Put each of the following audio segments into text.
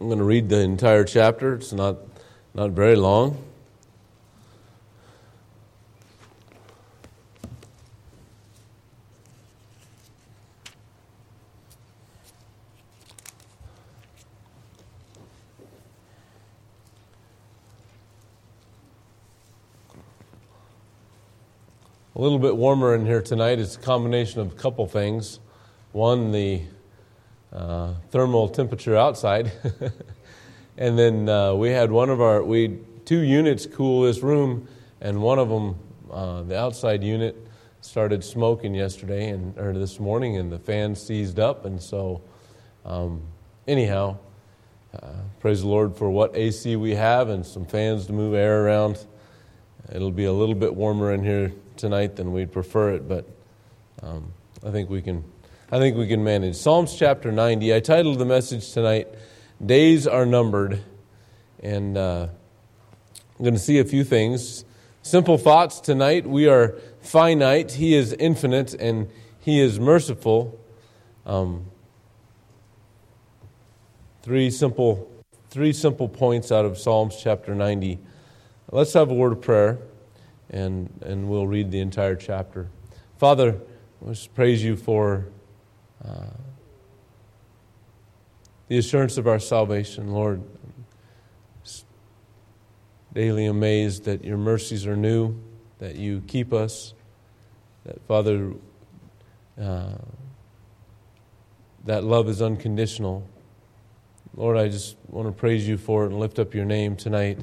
I'm going to read the entire chapter. It's not, not very long. A little bit warmer in here tonight. It's a combination of a couple things. One, the uh, thermal temperature outside, and then uh, we had one of our we two units cool this room, and one of them, uh, the outside unit, started smoking yesterday and or this morning, and the fan seized up, and so um, anyhow, uh, praise the Lord for what AC we have and some fans to move air around. It'll be a little bit warmer in here tonight than we'd prefer it, but um, I think we can. I think we can manage. Psalms chapter 90. I titled the message tonight, Days Are Numbered. And uh, I'm going to see a few things. Simple thoughts tonight. We are finite, He is infinite, and He is merciful. Um, three simple three simple points out of Psalms chapter 90. Let's have a word of prayer and, and we'll read the entire chapter. Father, let's praise you for the assurance of our salvation, Lord. Daily amazed that your mercies are new, that you keep us, that, Father, uh, that love is unconditional. Lord, I just want to praise you for it and lift up your name tonight.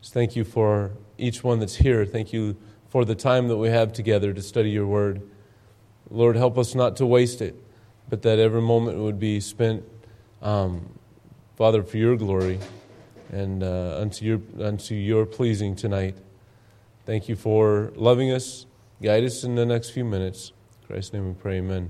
Just thank you for each one that's here. Thank you for the time that we have together to study your word. Lord, help us not to waste it, but that every moment would be spent, um, Father, for your glory and uh, unto, your, unto your pleasing tonight. Thank you for loving us. Guide us in the next few minutes. In Christ's name we pray, amen.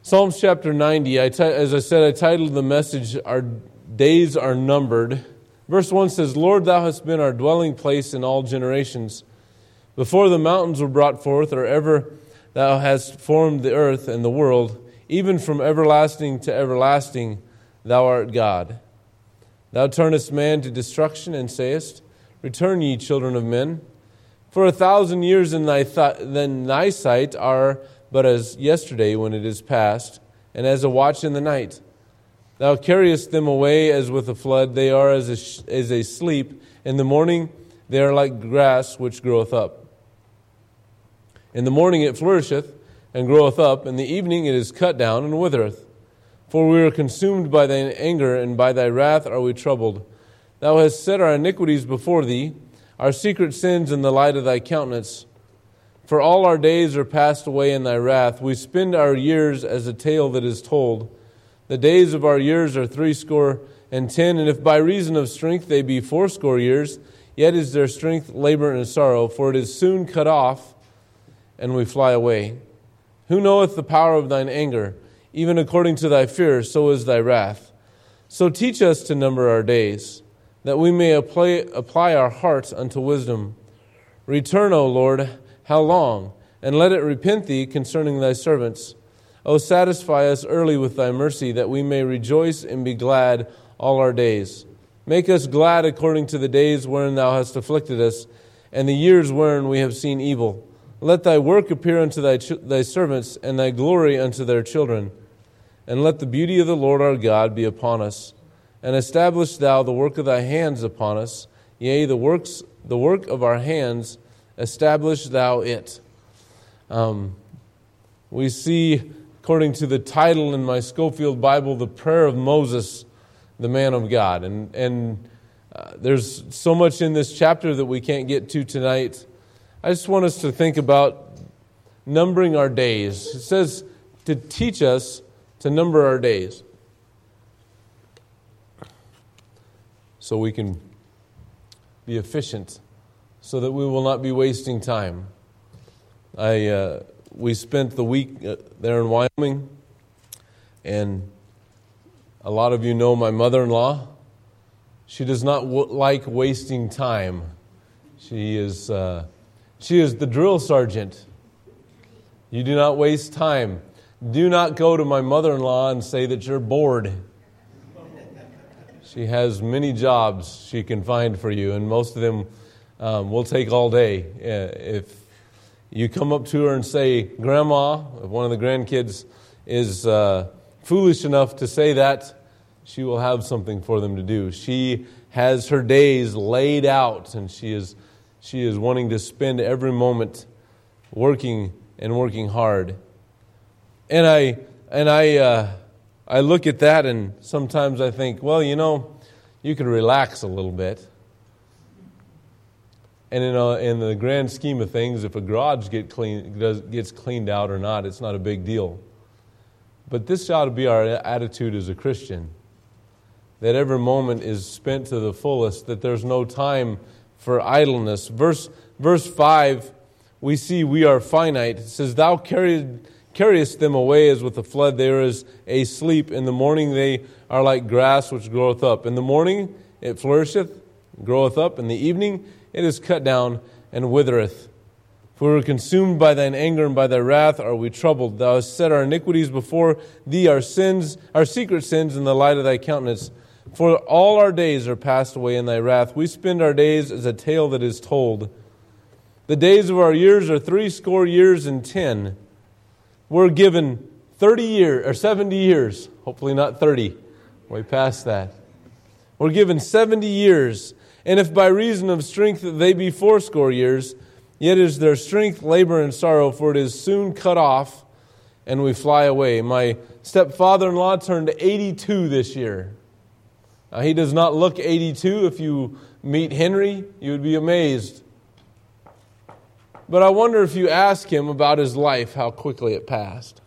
Psalms chapter 90, I t- as I said, I titled the message, Our Days Are Numbered. Verse 1 says, Lord, thou hast been our dwelling place in all generations. Before the mountains were brought forth, or ever thou hast formed the earth and the world, even from everlasting to everlasting, thou art God. Thou turnest man to destruction and sayest, Return ye, children of men. For a thousand years in thy, th- thy sight are but as yesterday when it is past, and as a watch in the night. Thou carriest them away as with a flood. They are as a, as a sleep. In the morning they are like grass which groweth up. In the morning it flourisheth and groweth up. In the evening it is cut down and withereth. For we are consumed by thine anger, and by thy wrath are we troubled. Thou hast set our iniquities before thee, our secret sins in the light of thy countenance. For all our days are passed away in thy wrath. We spend our years as a tale that is told. The days of our years are threescore and ten, and if by reason of strength they be fourscore years, yet is their strength labor and sorrow, for it is soon cut off, and we fly away. Who knoweth the power of thine anger? Even according to thy fear, so is thy wrath. So teach us to number our days, that we may apply, apply our hearts unto wisdom. Return, O Lord, how long? And let it repent thee concerning thy servants. O satisfy us early with thy mercy, that we may rejoice and be glad all our days. Make us glad according to the days wherein thou hast afflicted us, and the years wherein we have seen evil. Let thy work appear unto thy, ch- thy servants, and thy glory unto their children. And let the beauty of the Lord our God be upon us. And establish thou the work of thy hands upon us. Yea, the works, the work of our hands, establish thou it. Um, we see according to the title in my Scofield Bible, The Prayer of Moses, the Man of God. And, and uh, there's so much in this chapter that we can't get to tonight. I just want us to think about numbering our days. It says to teach us to number our days so we can be efficient, so that we will not be wasting time. I. Uh, we spent the week uh, there in Wyoming, and a lot of you know my mother in law. She does not w- like wasting time. She is, uh, she is the drill sergeant. You do not waste time. Do not go to my mother in law and say that you're bored. She has many jobs she can find for you, and most of them um, will take all day. Uh, if you come up to her and say, Grandma, if one of the grandkids is uh, foolish enough to say that, she will have something for them to do. She has her days laid out, and she is, she is wanting to spend every moment working and working hard. And I, and I, uh, I look at that, and sometimes I think, well, you know, you could relax a little bit. And in, a, in the grand scheme of things, if a garage get clean, does, gets cleaned out or not, it's not a big deal. But this ought to be our attitude as a Christian that every moment is spent to the fullest, that there's no time for idleness. Verse, verse 5, we see we are finite. It says, Thou carried, carriest them away as with a flood. There is a sleep. In the morning they are like grass which groweth up. In the morning it flourisheth, groweth up. In the evening it is cut down and withereth. For we are consumed by thine anger and by thy wrath are we troubled. Thou hast set our iniquities before thee, our sins, our secret sins in the light of thy countenance. For all our days are passed away in thy wrath. We spend our days as a tale that is told. The days of our years are threescore years and ten. We're given 30 years, or 70 years, hopefully not 30, way past that. We're given 70 years, and if by reason of strength they be fourscore years, yet is their strength labor and sorrow, for it is soon cut off, and we fly away. My stepfather in law turned 82 this year. He does not look 82. If you meet Henry, you would be amazed. But I wonder if you ask him about his life, how quickly it passed.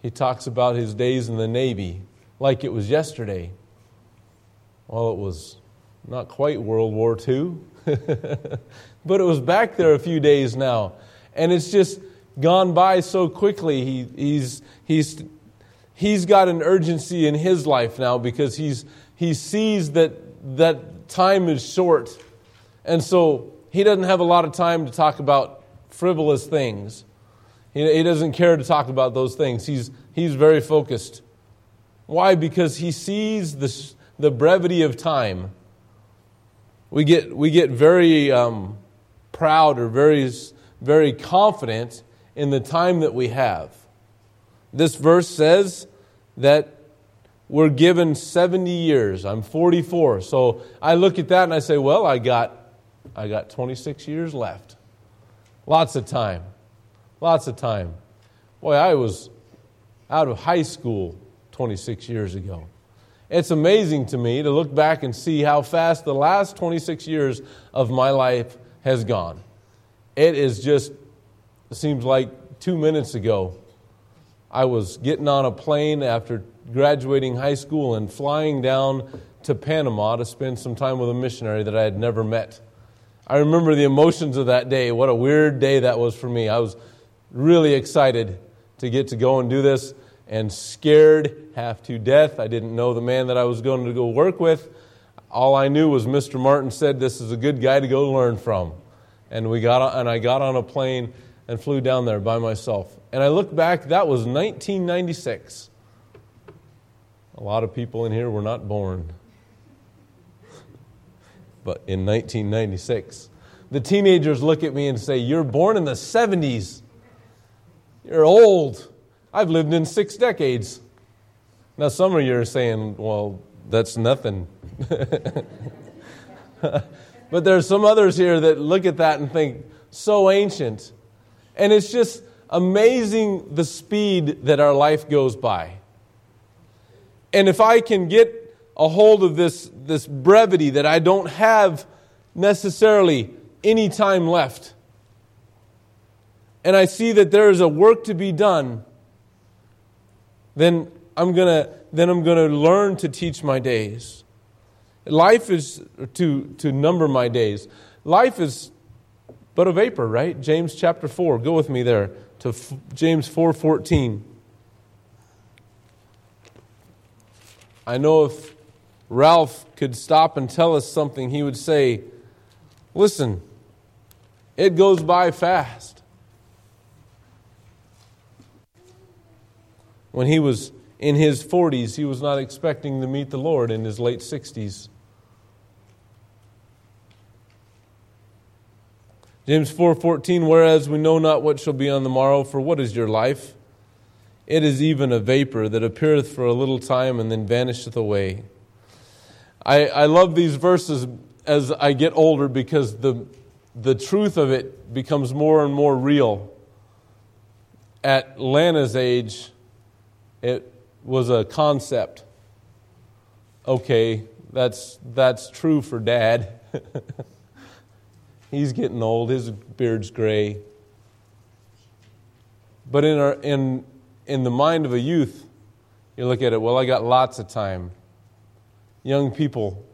He talks about his days in the Navy like it was yesterday. Well, it was not quite World War II, but it was back there a few days now. And it's just gone by so quickly. He, he's, he's he's got an urgency in his life now because he's, he sees that, that time is short. And so he doesn't have a lot of time to talk about frivolous things. He, he doesn't care to talk about those things. He's, he's very focused. Why? Because he sees the, the brevity of time. We get, we get very um, proud or very, very confident in the time that we have. This verse says that we're given 70 years. I'm 44. So I look at that and I say, well, I got, I got 26 years left. Lots of time. Lots of time. Boy, I was out of high school 26 years ago. It's amazing to me to look back and see how fast the last 26 years of my life has gone. It is just, it seems like two minutes ago I was getting on a plane after graduating high school and flying down to Panama to spend some time with a missionary that I had never met. I remember the emotions of that day. What a weird day that was for me. I was really excited to get to go and do this and scared half to death. I didn't know the man that I was going to go work with. All I knew was Mr. Martin said this is a good guy to go learn from. And we got and I got on a plane and flew down there by myself. And I look back, that was 1996. A lot of people in here were not born. But in 1996, the teenagers look at me and say, You're born in the 70s. You're old. I've lived in six decades. Now, some of you are saying, Well, that's nothing. but there's some others here that look at that and think, So ancient. And it's just amazing the speed that our life goes by. And if I can get a hold of this, this brevity that I don't have necessarily any time left, and I see that there is a work to be done, then I'm gonna then I'm gonna learn to teach my days. Life is to to number my days. Life is but a vapor, right? James chapter 4. Go with me there to F- James 4:14. I know if Ralph could stop and tell us something, he would say, "Listen, it goes by fast." When he was in his 40s. He was not expecting to meet the Lord in his late 60s. James 4:14 whereas we know not what shall be on the morrow for what is your life it is even a vapor that appeareth for a little time and then vanisheth away I, I love these verses as I get older because the, the truth of it becomes more and more real. At Lana's age, it was a concept. Okay, that's, that's true for dad. He's getting old, his beard's gray. But in, our, in, in the mind of a youth, you look at it, well, I got lots of time young people,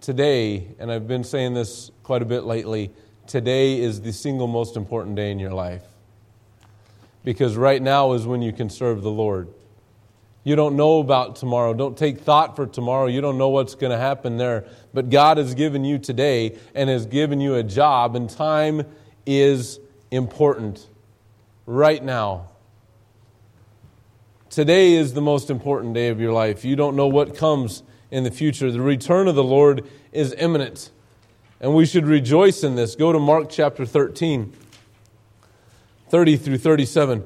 today, and I've been saying this quite a bit lately, today is the single most important day in your life. Because right now is when you can serve the Lord. You don't know about tomorrow. Don't take thought for tomorrow. You don't know what's going to happen there. But God has given you today and has given you a job, and time is important right now. Today is the most important day of your life. You don't know what comes in the future. The return of the Lord is imminent, and we should rejoice in this. Go to Mark chapter 13, 30 through 37.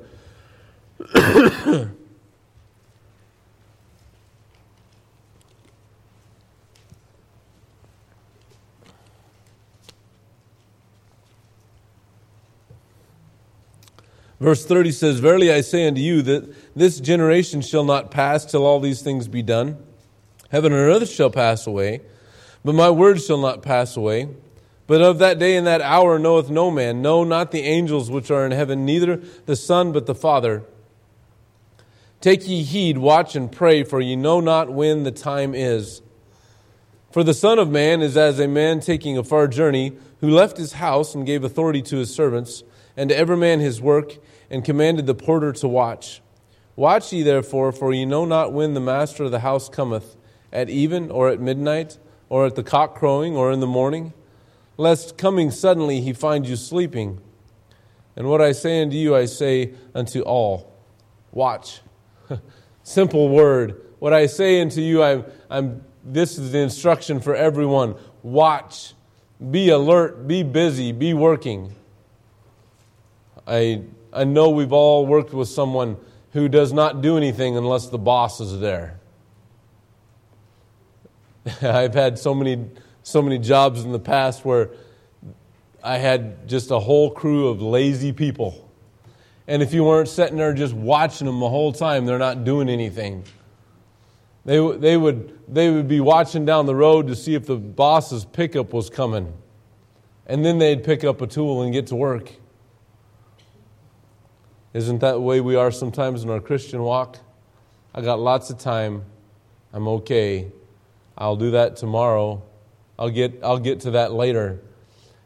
Verse 30 says, Verily I say unto you that this generation shall not pass till all these things be done. Heaven and earth shall pass away, but my words shall not pass away. But of that day and that hour knoweth no man, no, not the angels which are in heaven, neither the Son, but the Father. Take ye heed, watch and pray, for ye know not when the time is. For the Son of Man is as a man taking a far journey, who left his house and gave authority to his servants, and to every man his work, and commanded the porter to watch. Watch ye therefore, for ye know not when the master of the house cometh at even or at midnight or at the cock crowing or in the morning, lest coming suddenly he find you sleeping. And what I say unto you, I say unto all watch. Simple word. What I say unto you, I'm, I'm, this is the instruction for everyone watch. Be alert, be busy, be working. I, I know we've all worked with someone who does not do anything unless the boss is there. I've had so many, so many jobs in the past where I had just a whole crew of lazy people. And if you weren't sitting there just watching them the whole time, they're not doing anything. They, they, would, they would be watching down the road to see if the boss's pickup was coming. And then they'd pick up a tool and get to work. Isn't that the way we are sometimes in our Christian walk? I got lots of time. I'm okay. I'll do that tomorrow. I'll get, I'll get to that later.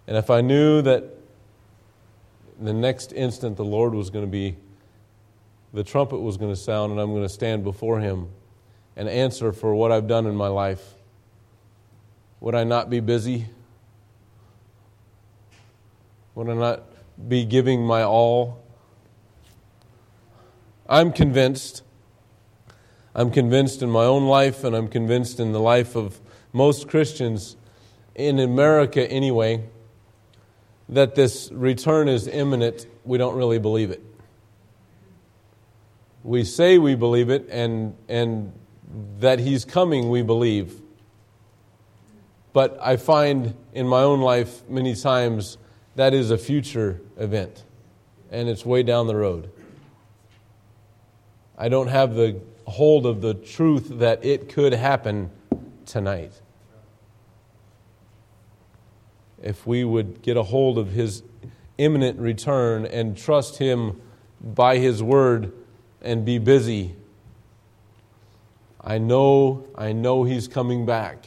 And if I knew that the next instant the Lord was going to be, the trumpet was going to sound, and I'm going to stand before Him and answer for what I've done in my life, would I not be busy? Would I not be giving my all? I'm convinced I'm convinced in my own life, and I'm convinced in the life of most Christians in America anyway, that this return is imminent. We don't really believe it. We say we believe it, and, and that He's coming, we believe. But I find in my own life many times that is a future event, and it's way down the road. I don't have the hold of the truth that it could happen tonight. If we would get a hold of his imminent return and trust him by his word and be busy. I know, I know he's coming back.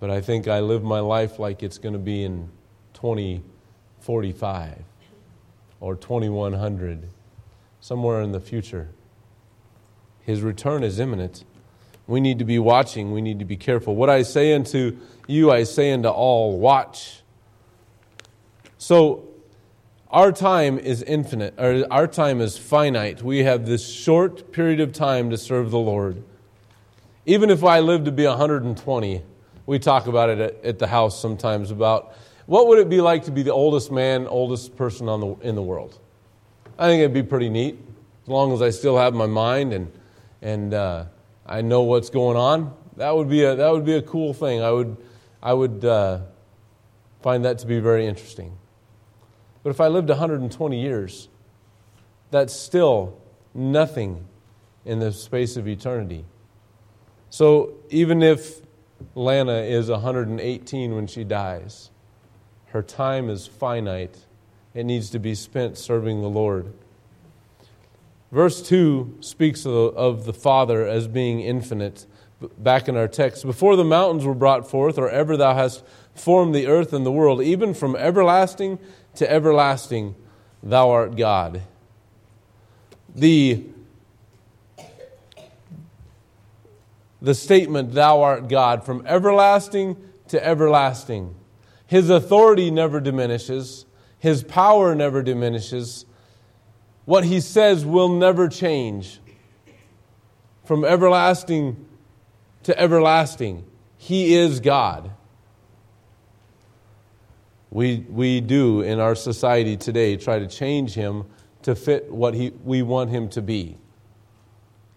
But I think I live my life like it's going to be in 2045 or 2100, somewhere in the future. His return is imminent. We need to be watching. We need to be careful. What I say unto you, I say unto all watch. So, our time is infinite, or our time is finite. We have this short period of time to serve the Lord. Even if I live to be 120, we talk about it at, at the house sometimes about what would it be like to be the oldest man, oldest person on the, in the world? I think it'd be pretty neat, as long as I still have my mind and, and uh, I know what's going on. That would be a, that would be a cool thing. I would, I would uh, find that to be very interesting. But if I lived 120 years, that's still nothing in the space of eternity. So even if Lana is 118 when she dies, her time is finite. It needs to be spent serving the Lord. Verse 2 speaks of the Father as being infinite. Back in our text, before the mountains were brought forth, or ever thou hast formed the earth and the world, even from everlasting to everlasting, thou art God. The, the statement, thou art God, from everlasting to everlasting. His authority never diminishes, his power never diminishes. What he says will never change. From everlasting to everlasting, he is God we, we do in our society today try to change him to fit what he, we want him to be.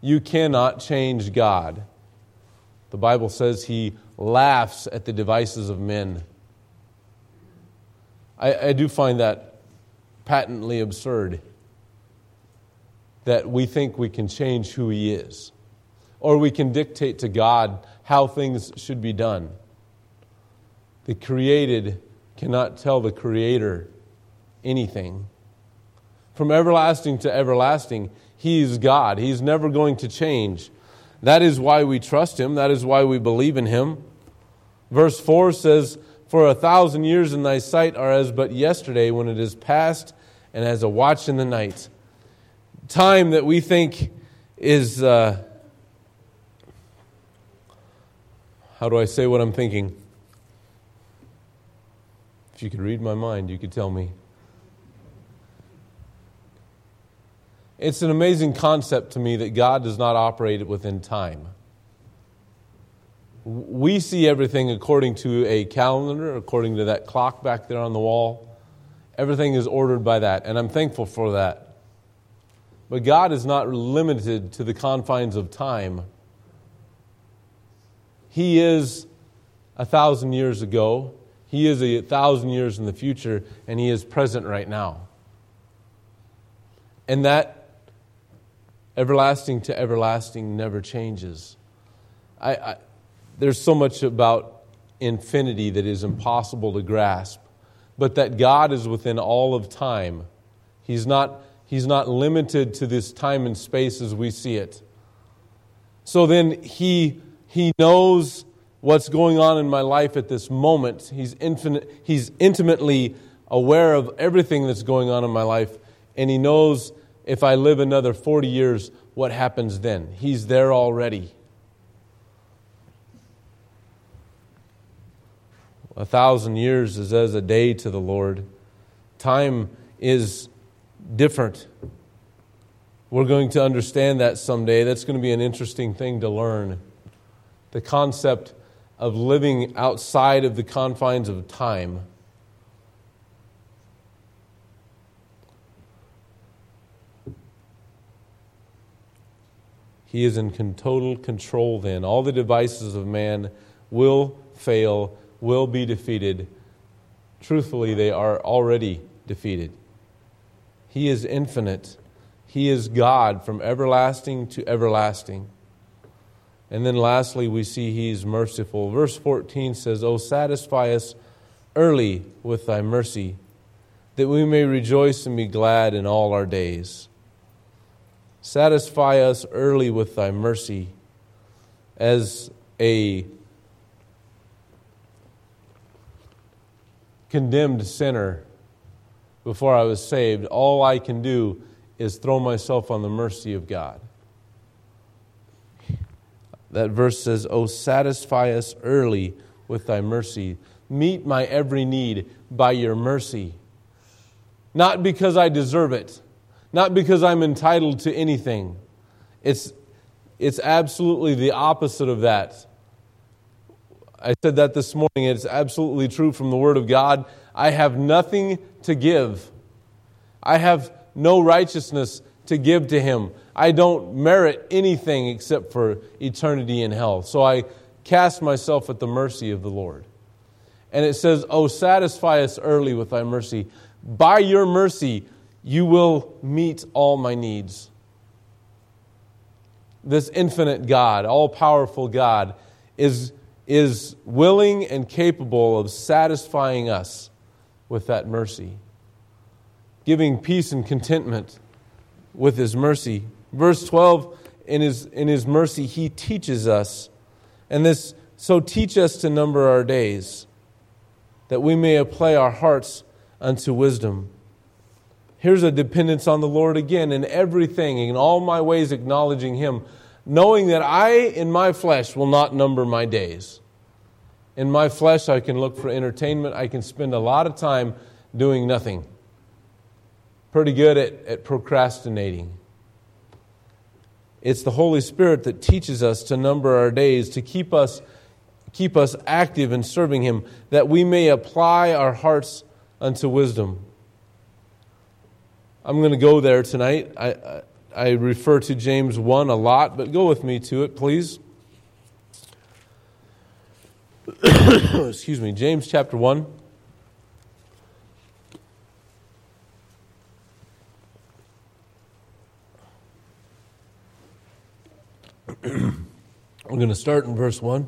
You cannot change God. The Bible says he laughs at the devices of men. I, I do find that patently absurd that we think we can change who he is or we can dictate to God how things should be done. The created cannot tell the Creator anything. From everlasting to everlasting, He's God. He's never going to change. That is why we trust Him. That is why we believe in Him. Verse 4 says, For a thousand years in thy sight are as but yesterday when it is past and as a watch in the night. Time that we think is, uh, how do I say what I'm thinking? If you could read my mind, you could tell me. It's an amazing concept to me that God does not operate within time. We see everything according to a calendar, according to that clock back there on the wall. Everything is ordered by that, and I'm thankful for that. But God is not limited to the confines of time. He is a thousand years ago, he is a thousand years in the future, and He is present right now. And that everlasting to everlasting never changes. I, I, there's so much about infinity that is impossible to grasp, but that God is within all of time. He's not, he's not limited to this time and space as we see it. So then He, he knows what's going on in my life at this moment. He's, infinite, he's intimately aware of everything that's going on in my life, and He knows if I live another 40 years, what happens then. He's there already. A thousand years is as a day to the Lord. Time is different. We're going to understand that someday. That's going to be an interesting thing to learn. The concept of living outside of the confines of time. He is in total control then. All the devices of man will fail, will be defeated. Truthfully, they are already defeated. He is infinite. He is God from everlasting to everlasting. And then lastly, we see he's merciful. Verse 14 says, Oh, satisfy us early with thy mercy, that we may rejoice and be glad in all our days. Satisfy us early with thy mercy. As a condemned sinner before I was saved, all I can do is throw myself on the mercy of God that verse says, Oh, satisfy us early with thy mercy. Meet my every need by your mercy. not because I deserve it, not because I'm entitled to anything. It's, it's absolutely the opposite of that. I said that this morning. It's absolutely true from the Word of God. I have nothing to give. I have no righteousness to give to Him. I don't merit anything except for eternity in hell. So I cast myself at the mercy of the Lord. And it says, Oh, satisfy us early with thy mercy. By your mercy, you will meet all my needs. This infinite God, all powerful God, is, is willing and capable of satisfying us with that mercy, giving peace and contentment with his mercy. Verse 12, in his, in his mercy, he teaches us. And this, so teach us to number our days, that we may apply our hearts unto wisdom. Here's a dependence on the Lord again in everything, in all my ways acknowledging him, knowing that I, in my flesh, will not number my days. In my flesh, I can look for entertainment. I can spend a lot of time doing nothing. Pretty good at, at procrastinating. It's the Holy Spirit that teaches us to number our days, to keep us, keep us active in serving Him, that we may apply our hearts unto wisdom. I'm going to go there tonight. I, I refer to James 1 a lot, but go with me to it, please. Excuse me, James chapter 1. We're going to start in verse 1.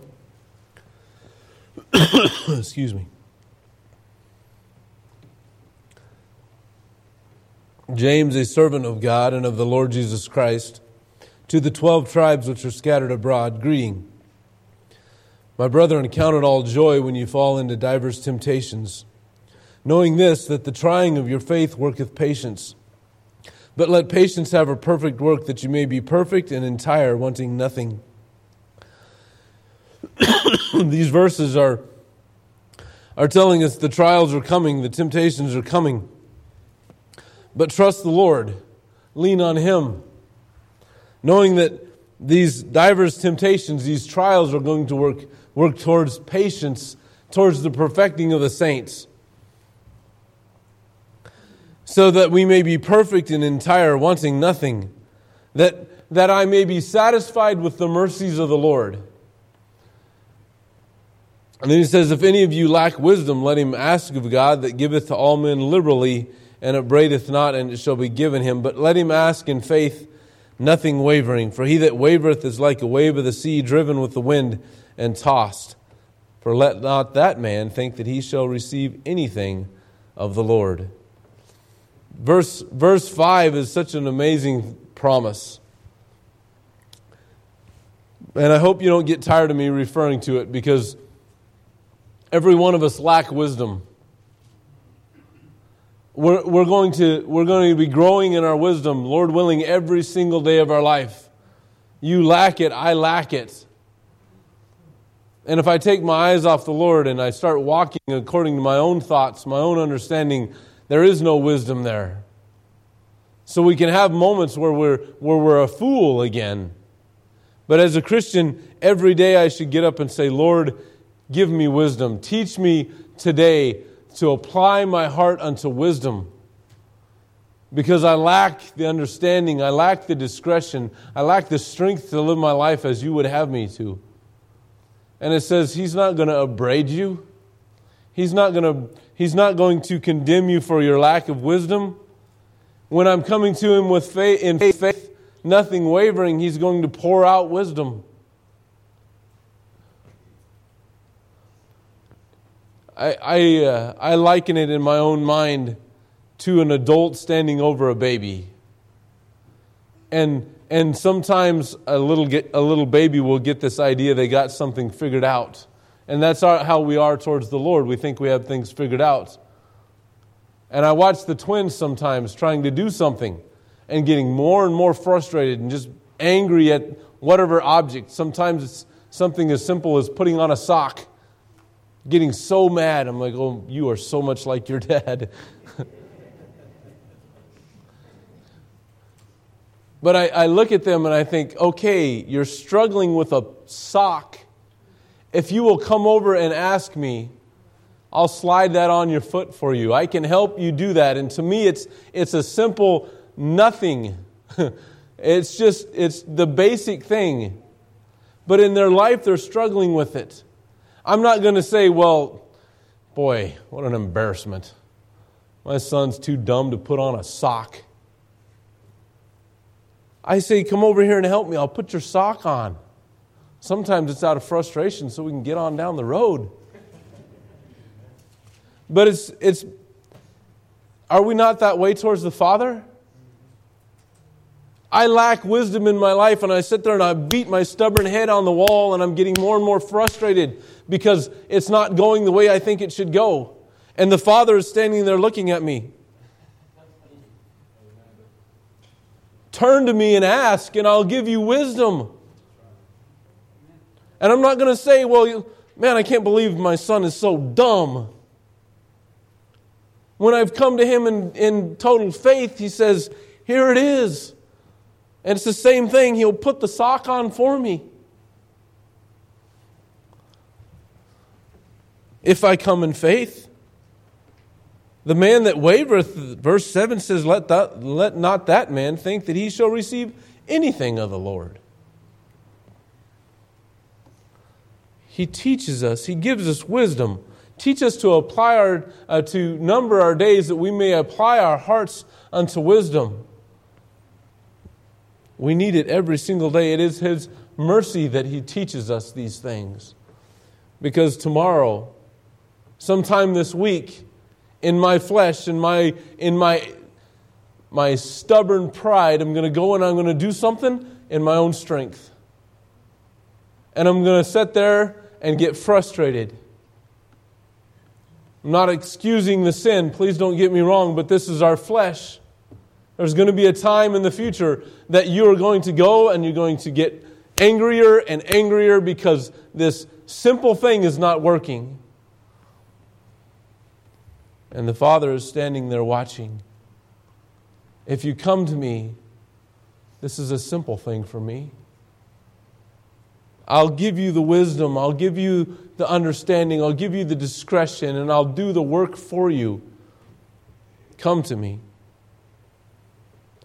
Excuse me. James, a servant of God and of the Lord Jesus Christ, to the twelve tribes which are scattered abroad, greeting. My brethren, count it all joy when you fall into divers temptations, knowing this, that the trying of your faith worketh patience. But let patience have a perfect work, that you may be perfect and entire, wanting nothing. These verses are, are telling us the trials are coming, the temptations are coming. But trust the Lord, lean on Him, knowing that these divers temptations, these trials are going to work, work towards patience, towards the perfecting of the saints. So that we may be perfect and entire, wanting nothing, that, that I may be satisfied with the mercies of the Lord. And then he says, If any of you lack wisdom, let him ask of God that giveth to all men liberally, and upbraideth not, and it shall be given him. But let him ask in faith, nothing wavering. For he that wavereth is like a wave of the sea, driven with the wind and tossed. For let not that man think that he shall receive anything of the Lord. Verse, verse 5 is such an amazing promise. And I hope you don't get tired of me referring to it because every one of us lack wisdom. We're, we're, going to, we're going to be growing in our wisdom, Lord willing, every single day of our life. You lack it, I lack it. And if I take my eyes off the Lord and I start walking according to my own thoughts, my own understanding, there is no wisdom there. So we can have moments where we're, where we're a fool again. But as a Christian, every day I should get up and say, Lord, give me wisdom. Teach me today to apply my heart unto wisdom. Because I lack the understanding, I lack the discretion, I lack the strength to live my life as you would have me to. And it says, He's not going to upbraid you. He's not going to He's not going to condemn you for your lack of wisdom. When I'm coming to Him with faith, in faith, nothing wavering, He's going to pour out wisdom. I, I, uh, I liken it in my own mind to an adult standing over a baby. And, and sometimes a little, get, a little baby will get this idea they got something figured out. And that's our, how we are towards the Lord. We think we have things figured out. And I watch the twins sometimes trying to do something and getting more and more frustrated and just angry at whatever object. Sometimes it's something as simple as putting on a sock, getting so mad. I'm like, oh, you are so much like your dad. but I, I look at them and I think, okay, you're struggling with a sock. If you will come over and ask me, I'll slide that on your foot for you. I can help you do that. And to me, it's, it's a simple nothing. it's just, it's the basic thing. But in their life, they're struggling with it. I'm not going to say, well, boy, what an embarrassment. My son's too dumb to put on a sock. I say, come over here and help me. I'll put your sock on. Sometimes it's out of frustration so we can get on down the road. But it's, it's are we not that way towards the Father? I lack wisdom in my life, and I sit there and I beat my stubborn head on the wall, and I'm getting more and more frustrated because it's not going the way I think it should go. And the Father is standing there looking at me. Turn to me and ask, and I'll give you wisdom. And I'm not going to say, well, man, I can't believe my son is so dumb. When I've come to him in, in total faith, he says, Here it is. And it's the same thing. He'll put the sock on for me. If I come in faith, the man that wavereth, verse 7 says, let, that, let not that man think that he shall receive anything of the Lord. He teaches us, he gives us wisdom. Teach us to apply our, uh, to number our days that we may apply our hearts unto wisdom. We need it every single day. It is His mercy that He teaches us these things. Because tomorrow, sometime this week, in my flesh, in my, in my, my stubborn pride, I'm going to go and I'm going to do something in my own strength. And I'm going to sit there and get frustrated. I'm not excusing the sin, please don't get me wrong, but this is our flesh. There's going to be a time in the future that you are going to go and you're going to get angrier and angrier because this simple thing is not working. And the Father is standing there watching. If you come to me, this is a simple thing for me. I'll give you the wisdom, I'll give you the understanding, I'll give you the discretion, and I'll do the work for you. Come to me.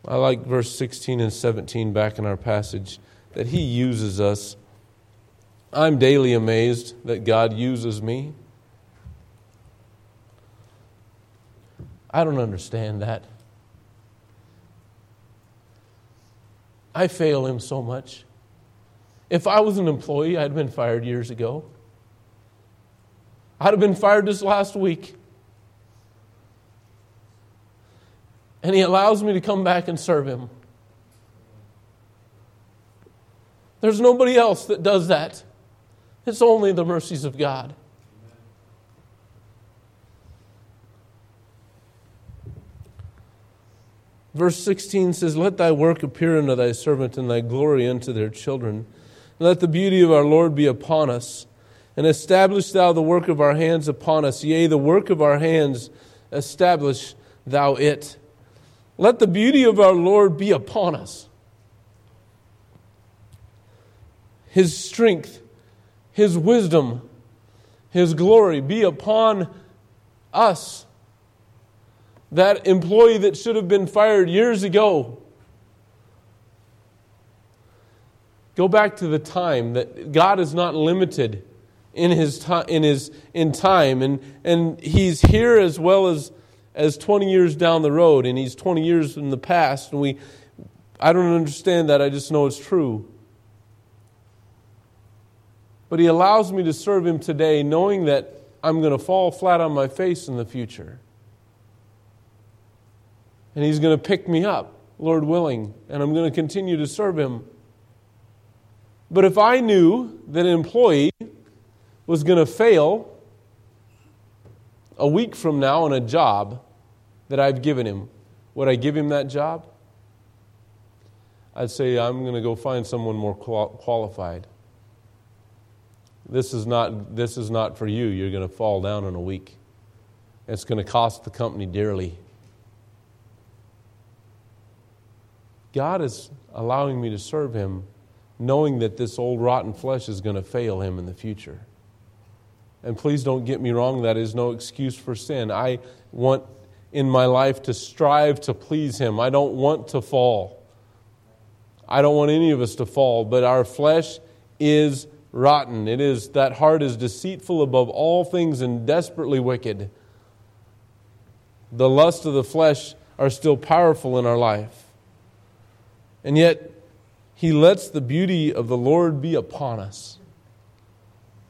I like verse 16 and 17 back in our passage that He uses us. I'm daily amazed that God uses me. I don't understand that. I fail him so much. If I was an employee, I'd have been fired years ago. I'd have been fired this last week. And he allows me to come back and serve him. There's nobody else that does that. It's only the mercies of God. Verse 16 says, Let thy work appear unto thy servant, and thy glory unto their children. Let the beauty of our Lord be upon us, and establish thou the work of our hands upon us. Yea, the work of our hands, establish thou it. Let the beauty of our Lord be upon us. His strength, His wisdom, His glory be upon us that employee that should have been fired years ago. Go back to the time that God is not limited in his time in his in time and and he's here as well as as 20 years down the road and he's 20 years in the past and we I don't understand that I just know it's true but he allows me to serve him today knowing that I'm going to fall flat on my face in the future and He's going to pick me up, Lord willing, and I'm going to continue to serve Him. But if I knew that an employee was going to fail a week from now on a job that I've given him, would I give him that job? I'd say, I'm going to go find someone more qualified. This is not, this is not for you. You're going to fall down in a week. It's going to cost the company dearly. God is allowing me to serve Him, knowing that this old rotten flesh is going to fail Him in the future. And please don't get me wrong, that is no excuse for sin. I want in my life to strive to please Him. I don't want to fall. I don't want any of us to fall, but our flesh is rotten. It is that heart is deceitful above all things and desperately wicked. The lust of the flesh are still powerful in our life. And yet, He lets the beauty of the Lord be upon us.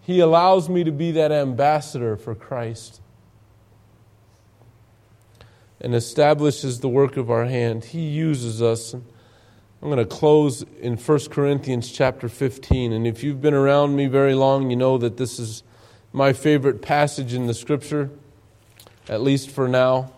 He allows me to be that ambassador for Christ and establishes the work of our hand. He uses us. I'm going to close in 1 Corinthians chapter 15. And if you've been around me very long, you know that this is my favorite passage in the scripture, at least for now.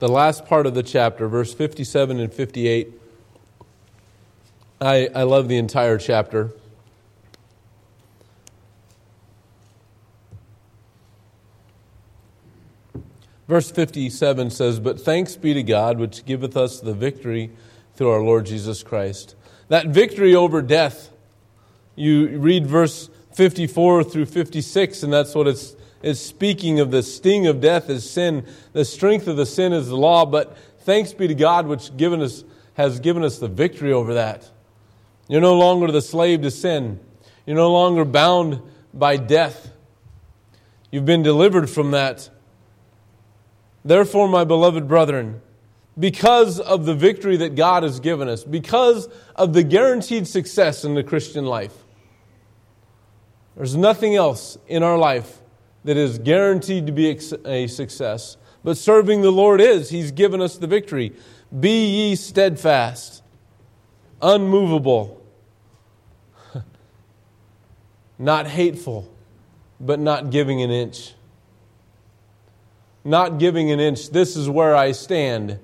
The last part of the chapter, verse 57 and 58. I, I love the entire chapter. Verse 57 says, But thanks be to God, which giveth us the victory through our Lord Jesus Christ. That victory over death, you read verse 54 through 56, and that's what it's, it's speaking of the sting of death is sin. The strength of the sin is the law, but thanks be to God, which given us, has given us the victory over that. You're no longer the slave to sin. You're no longer bound by death. You've been delivered from that. Therefore, my beloved brethren, because of the victory that God has given us, because of the guaranteed success in the Christian life, there's nothing else in our life that is guaranteed to be a success. But serving the Lord is. He's given us the victory. Be ye steadfast, unmovable, not hateful, but not giving an inch not giving an inch. This is where I stand.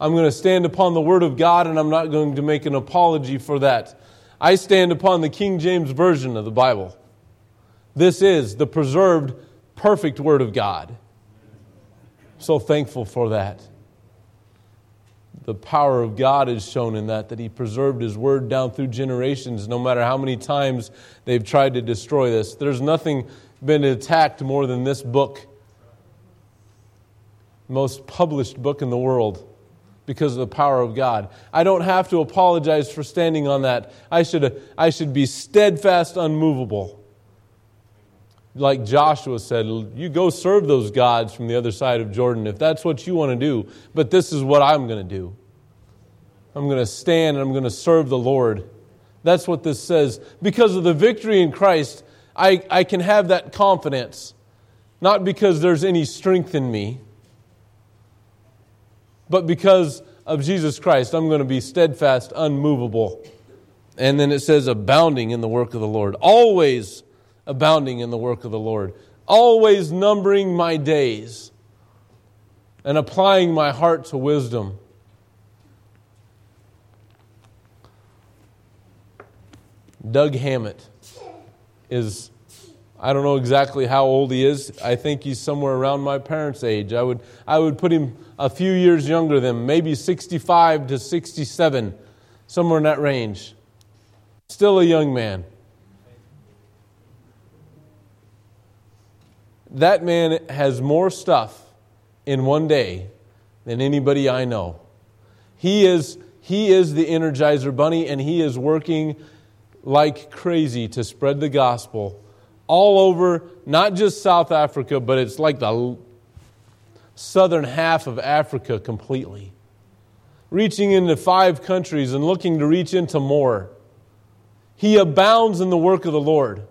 I'm going to stand upon the Word of God, and I'm not going to make an apology for that. I stand upon the King James Version of the Bible. This is the preserved, perfect Word of God. So thankful for that. The power of God is shown in that, that He preserved His Word down through generations, no matter how many times they've tried to destroy this. There's nothing been attacked more than this book most published book in the world because of the power of God. I don't have to apologize for standing on that. I should, I should be steadfast, unmovable. Like Joshua said, you go serve those gods from the other side of Jordan if that's what you want to do. But this is what I'm going to do. I'm going to stand and I'm going to serve the Lord. That's what this says. Because of the victory in Christ, I, I can have that confidence. Not because there's any strength in me, but because of Jesus Christ, I'm going to be steadfast, unmovable. And then it says, abounding in the work of the Lord. Always abounding in the work of the Lord. Always numbering my days and applying my heart to wisdom. Doug Hammett is I don't know exactly how old he is. I think he's somewhere around my parents' age. I would, I would put him a few years younger than maybe 65 to 67, somewhere in that range. Still a young man. That man has more stuff in one day than anybody I know. He is, he is the Energizer Bunny, and he is working like crazy to spread the gospel all over, not just South Africa, but it's like the southern half of Africa completely. Reaching into five countries and looking to reach into more. He abounds in the work of the Lord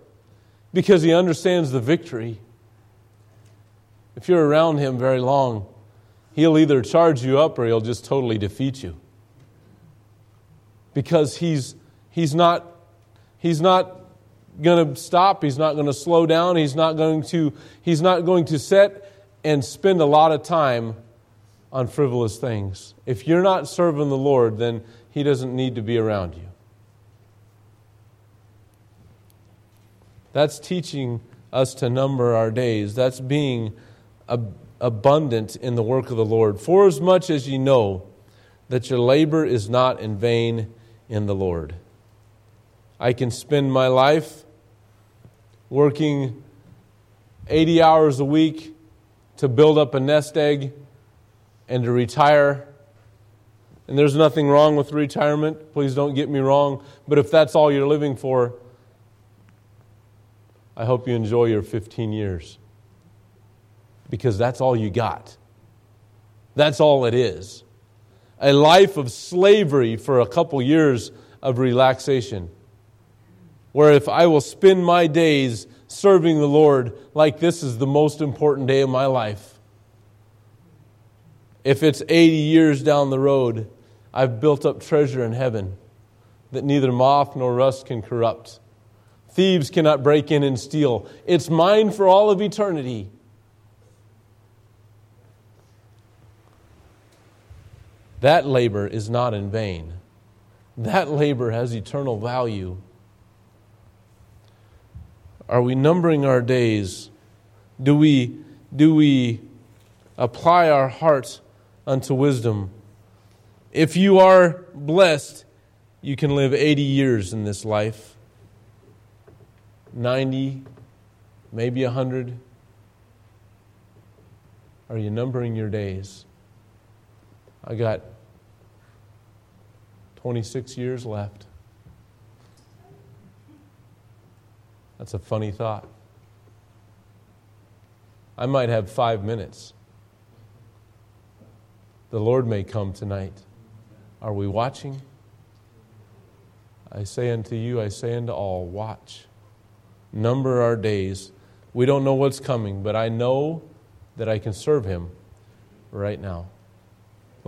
because he understands the victory. If you're around him very long, he'll either charge you up or he'll just totally defeat you. Because he's, he's, not, he's not going to stop. He's not going to slow down. He's not going to, he's not going to sit and spend a lot of time on frivolous things. If you're not serving the Lord, then he doesn't need to be around you. That's teaching us to number our days. That's being ab- abundant in the work of the Lord. For as much as ye know that your labor is not in vain in the Lord. I can spend my life working 80 hours a week to build up a nest egg and to retire. And there's nothing wrong with retirement. Please don't get me wrong. But if that's all you're living for, I hope you enjoy your 15 years. Because that's all you got. That's all it is. A life of slavery for a couple years of relaxation. Where if I will spend my days serving the Lord like this is the most important day of my life, if it's 80 years down the road, I've built up treasure in heaven that neither moth nor rust can corrupt. Thieves cannot break in and steal. It's mine for all of eternity. That labor is not in vain. That labor has eternal value. Are we numbering our days? Do we, do we apply our hearts unto wisdom? If you are blessed, you can live 80 years in this life 90, maybe 100. Are you numbering your days? I got 26 years left. That's a funny thought. I might have five minutes. The Lord may come tonight. Are we watching? I say unto you, I say unto all, watch. Number our days. We don't know what's coming, but I know that I can serve Him right now.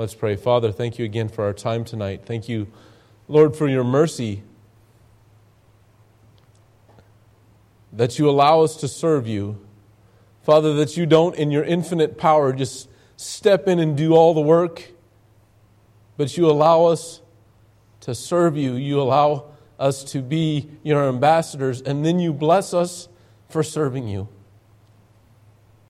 Let's pray. Father, thank you again for our time tonight. Thank you, Lord, for your mercy that you allow us to serve you. Father, that you don't, in your infinite power, just step in and do all the work, but you allow us to serve you. You allow us to be your ambassadors, and then you bless us for serving you.